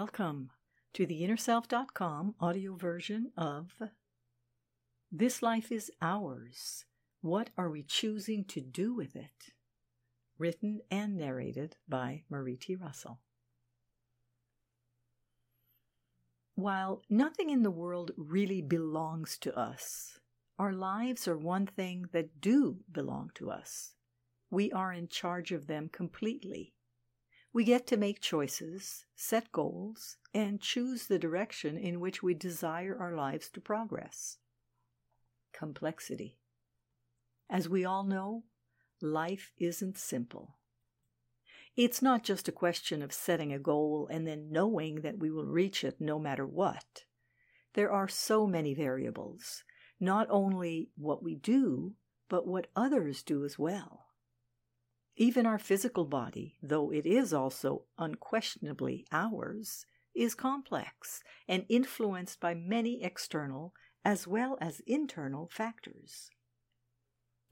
Welcome to the InnerSelf.com audio version of This Life is Ours. What are we choosing to do with it? Written and narrated by Marie T. Russell. While nothing in the world really belongs to us, our lives are one thing that do belong to us. We are in charge of them completely. We get to make choices, set goals, and choose the direction in which we desire our lives to progress. Complexity. As we all know, life isn't simple. It's not just a question of setting a goal and then knowing that we will reach it no matter what. There are so many variables, not only what we do, but what others do as well. Even our physical body, though it is also unquestionably ours, is complex and influenced by many external as well as internal factors.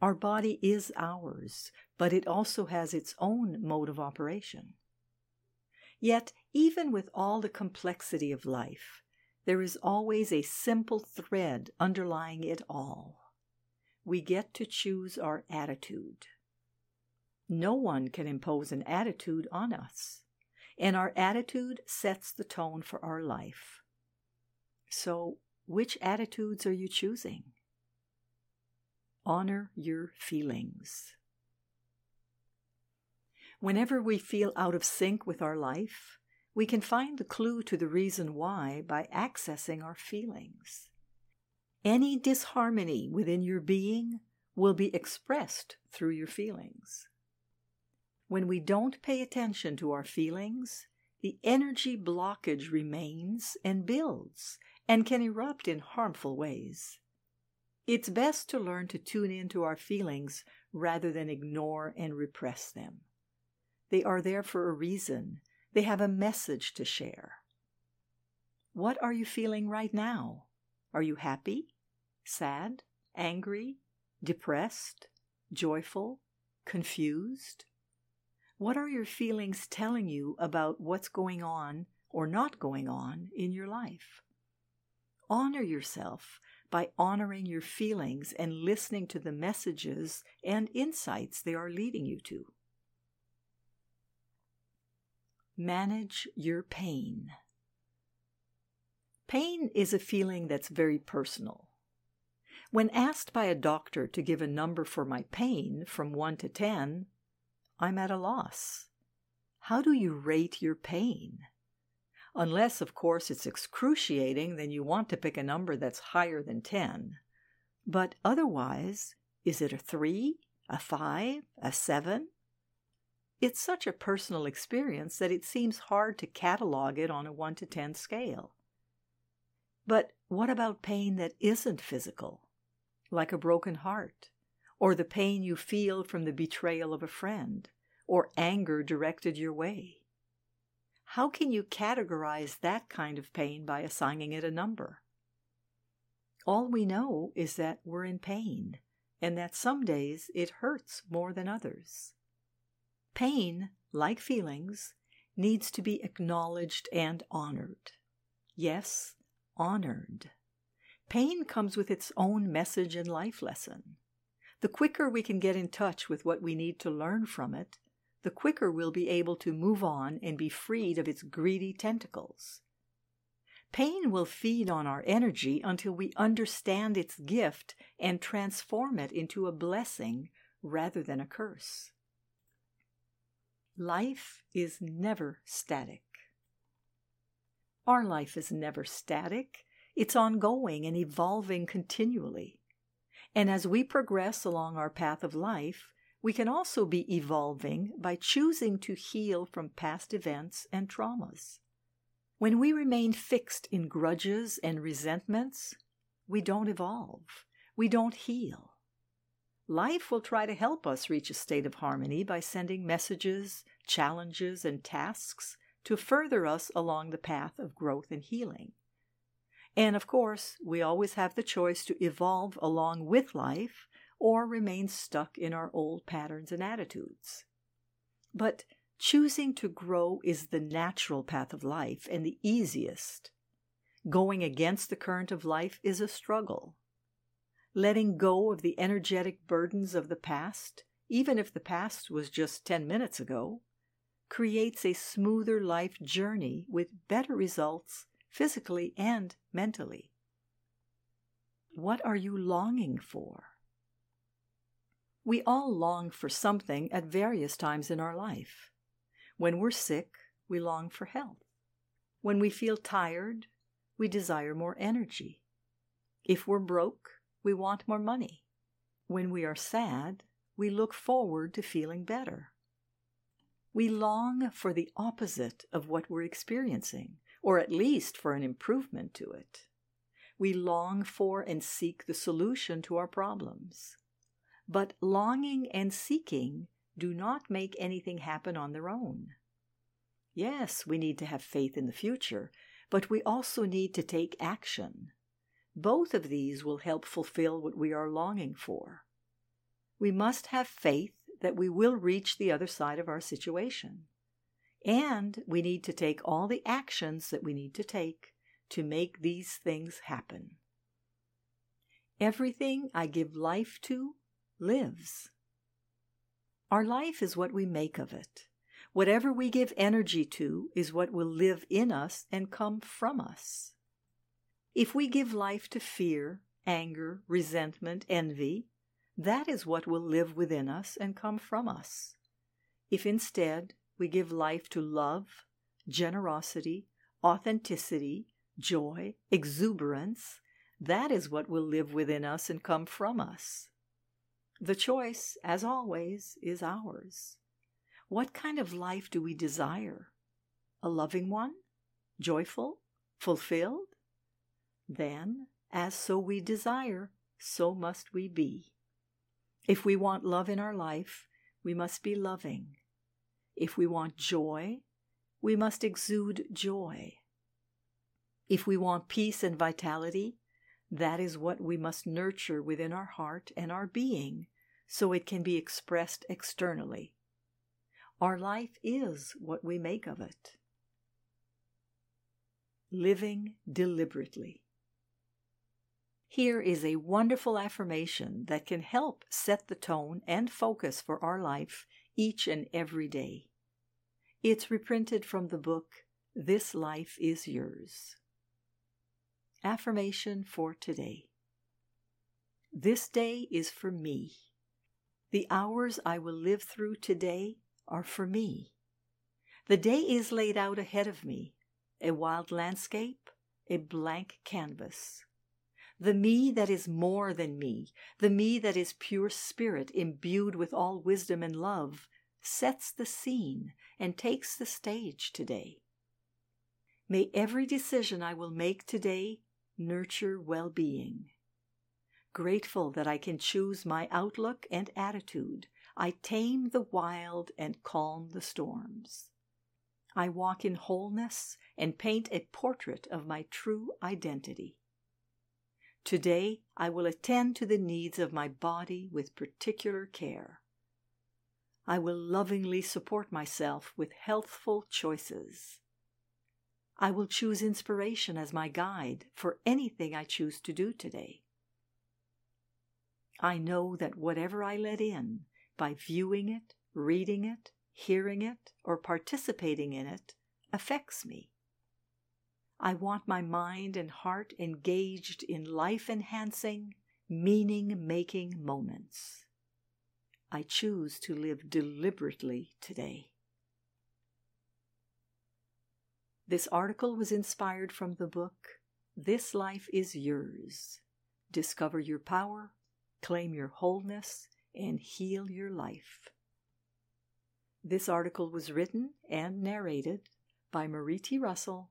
Our body is ours, but it also has its own mode of operation. Yet, even with all the complexity of life, there is always a simple thread underlying it all. We get to choose our attitude. No one can impose an attitude on us, and our attitude sets the tone for our life. So, which attitudes are you choosing? Honor your feelings. Whenever we feel out of sync with our life, we can find the clue to the reason why by accessing our feelings. Any disharmony within your being will be expressed through your feelings. When we don't pay attention to our feelings, the energy blockage remains and builds and can erupt in harmful ways. It's best to learn to tune into our feelings rather than ignore and repress them. They are there for a reason, they have a message to share. What are you feeling right now? Are you happy, sad, angry, depressed, joyful, confused? What are your feelings telling you about what's going on or not going on in your life? Honor yourself by honoring your feelings and listening to the messages and insights they are leading you to. Manage your pain. Pain is a feeling that's very personal. When asked by a doctor to give a number for my pain from 1 to 10, I'm at a loss. How do you rate your pain? Unless, of course, it's excruciating, then you want to pick a number that's higher than 10. But otherwise, is it a 3, a 5, a 7? It's such a personal experience that it seems hard to catalog it on a 1 to 10 scale. But what about pain that isn't physical, like a broken heart, or the pain you feel from the betrayal of a friend, or anger directed your way? how can you categorize that kind of pain by assigning it a number? All we know is that we're in pain, and that some days it hurts more than others. Pain, like feelings, needs to be acknowledged and honored. Yes, honored. Pain comes with its own message and life lesson. The quicker we can get in touch with what we need to learn from it, the quicker we'll be able to move on and be freed of its greedy tentacles. Pain will feed on our energy until we understand its gift and transform it into a blessing rather than a curse. Life is never static. Our life is never static. It's ongoing and evolving continually. And as we progress along our path of life, we can also be evolving by choosing to heal from past events and traumas. When we remain fixed in grudges and resentments, we don't evolve, we don't heal. Life will try to help us reach a state of harmony by sending messages, challenges, and tasks to further us along the path of growth and healing. And of course, we always have the choice to evolve along with life or remain stuck in our old patterns and attitudes. But Choosing to grow is the natural path of life and the easiest. Going against the current of life is a struggle. Letting go of the energetic burdens of the past, even if the past was just 10 minutes ago, creates a smoother life journey with better results physically and mentally. What are you longing for? We all long for something at various times in our life. When we're sick, we long for health. When we feel tired, we desire more energy. If we're broke, we want more money. When we are sad, we look forward to feeling better. We long for the opposite of what we're experiencing, or at least for an improvement to it. We long for and seek the solution to our problems. But longing and seeking do not make anything happen on their own. Yes, we need to have faith in the future, but we also need to take action. Both of these will help fulfill what we are longing for. We must have faith that we will reach the other side of our situation. And we need to take all the actions that we need to take to make these things happen. Everything I give life to lives. Our life is what we make of it. Whatever we give energy to is what will live in us and come from us. If we give life to fear, anger, resentment, envy, that is what will live within us and come from us. If instead we give life to love, generosity, authenticity, joy, exuberance, that is what will live within us and come from us. The choice, as always, is ours. What kind of life do we desire? A loving one? Joyful? Fulfilled? Then, as so we desire, so must we be. If we want love in our life, we must be loving. If we want joy, we must exude joy. If we want peace and vitality, that is what we must nurture within our heart and our being so it can be expressed externally. Our life is what we make of it. Living deliberately. Here is a wonderful affirmation that can help set the tone and focus for our life each and every day. It's reprinted from the book This Life is Yours. Affirmation for today. This day is for me. The hours I will live through today are for me. The day is laid out ahead of me, a wild landscape, a blank canvas. The me that is more than me, the me that is pure spirit imbued with all wisdom and love, sets the scene and takes the stage today. May every decision I will make today nurture well being. Grateful that I can choose my outlook and attitude, I tame the wild and calm the storms. I walk in wholeness and paint a portrait of my true identity. Today I will attend to the needs of my body with particular care. I will lovingly support myself with healthful choices. I will choose inspiration as my guide for anything I choose to do today. I know that whatever I let in, by viewing it, reading it, hearing it, or participating in it, affects me. I want my mind and heart engaged in life enhancing, meaning making moments. I choose to live deliberately today. This article was inspired from the book This Life is Yours. Discover your power, claim your wholeness, and heal your life. This article was written and narrated by Marie T. Russell,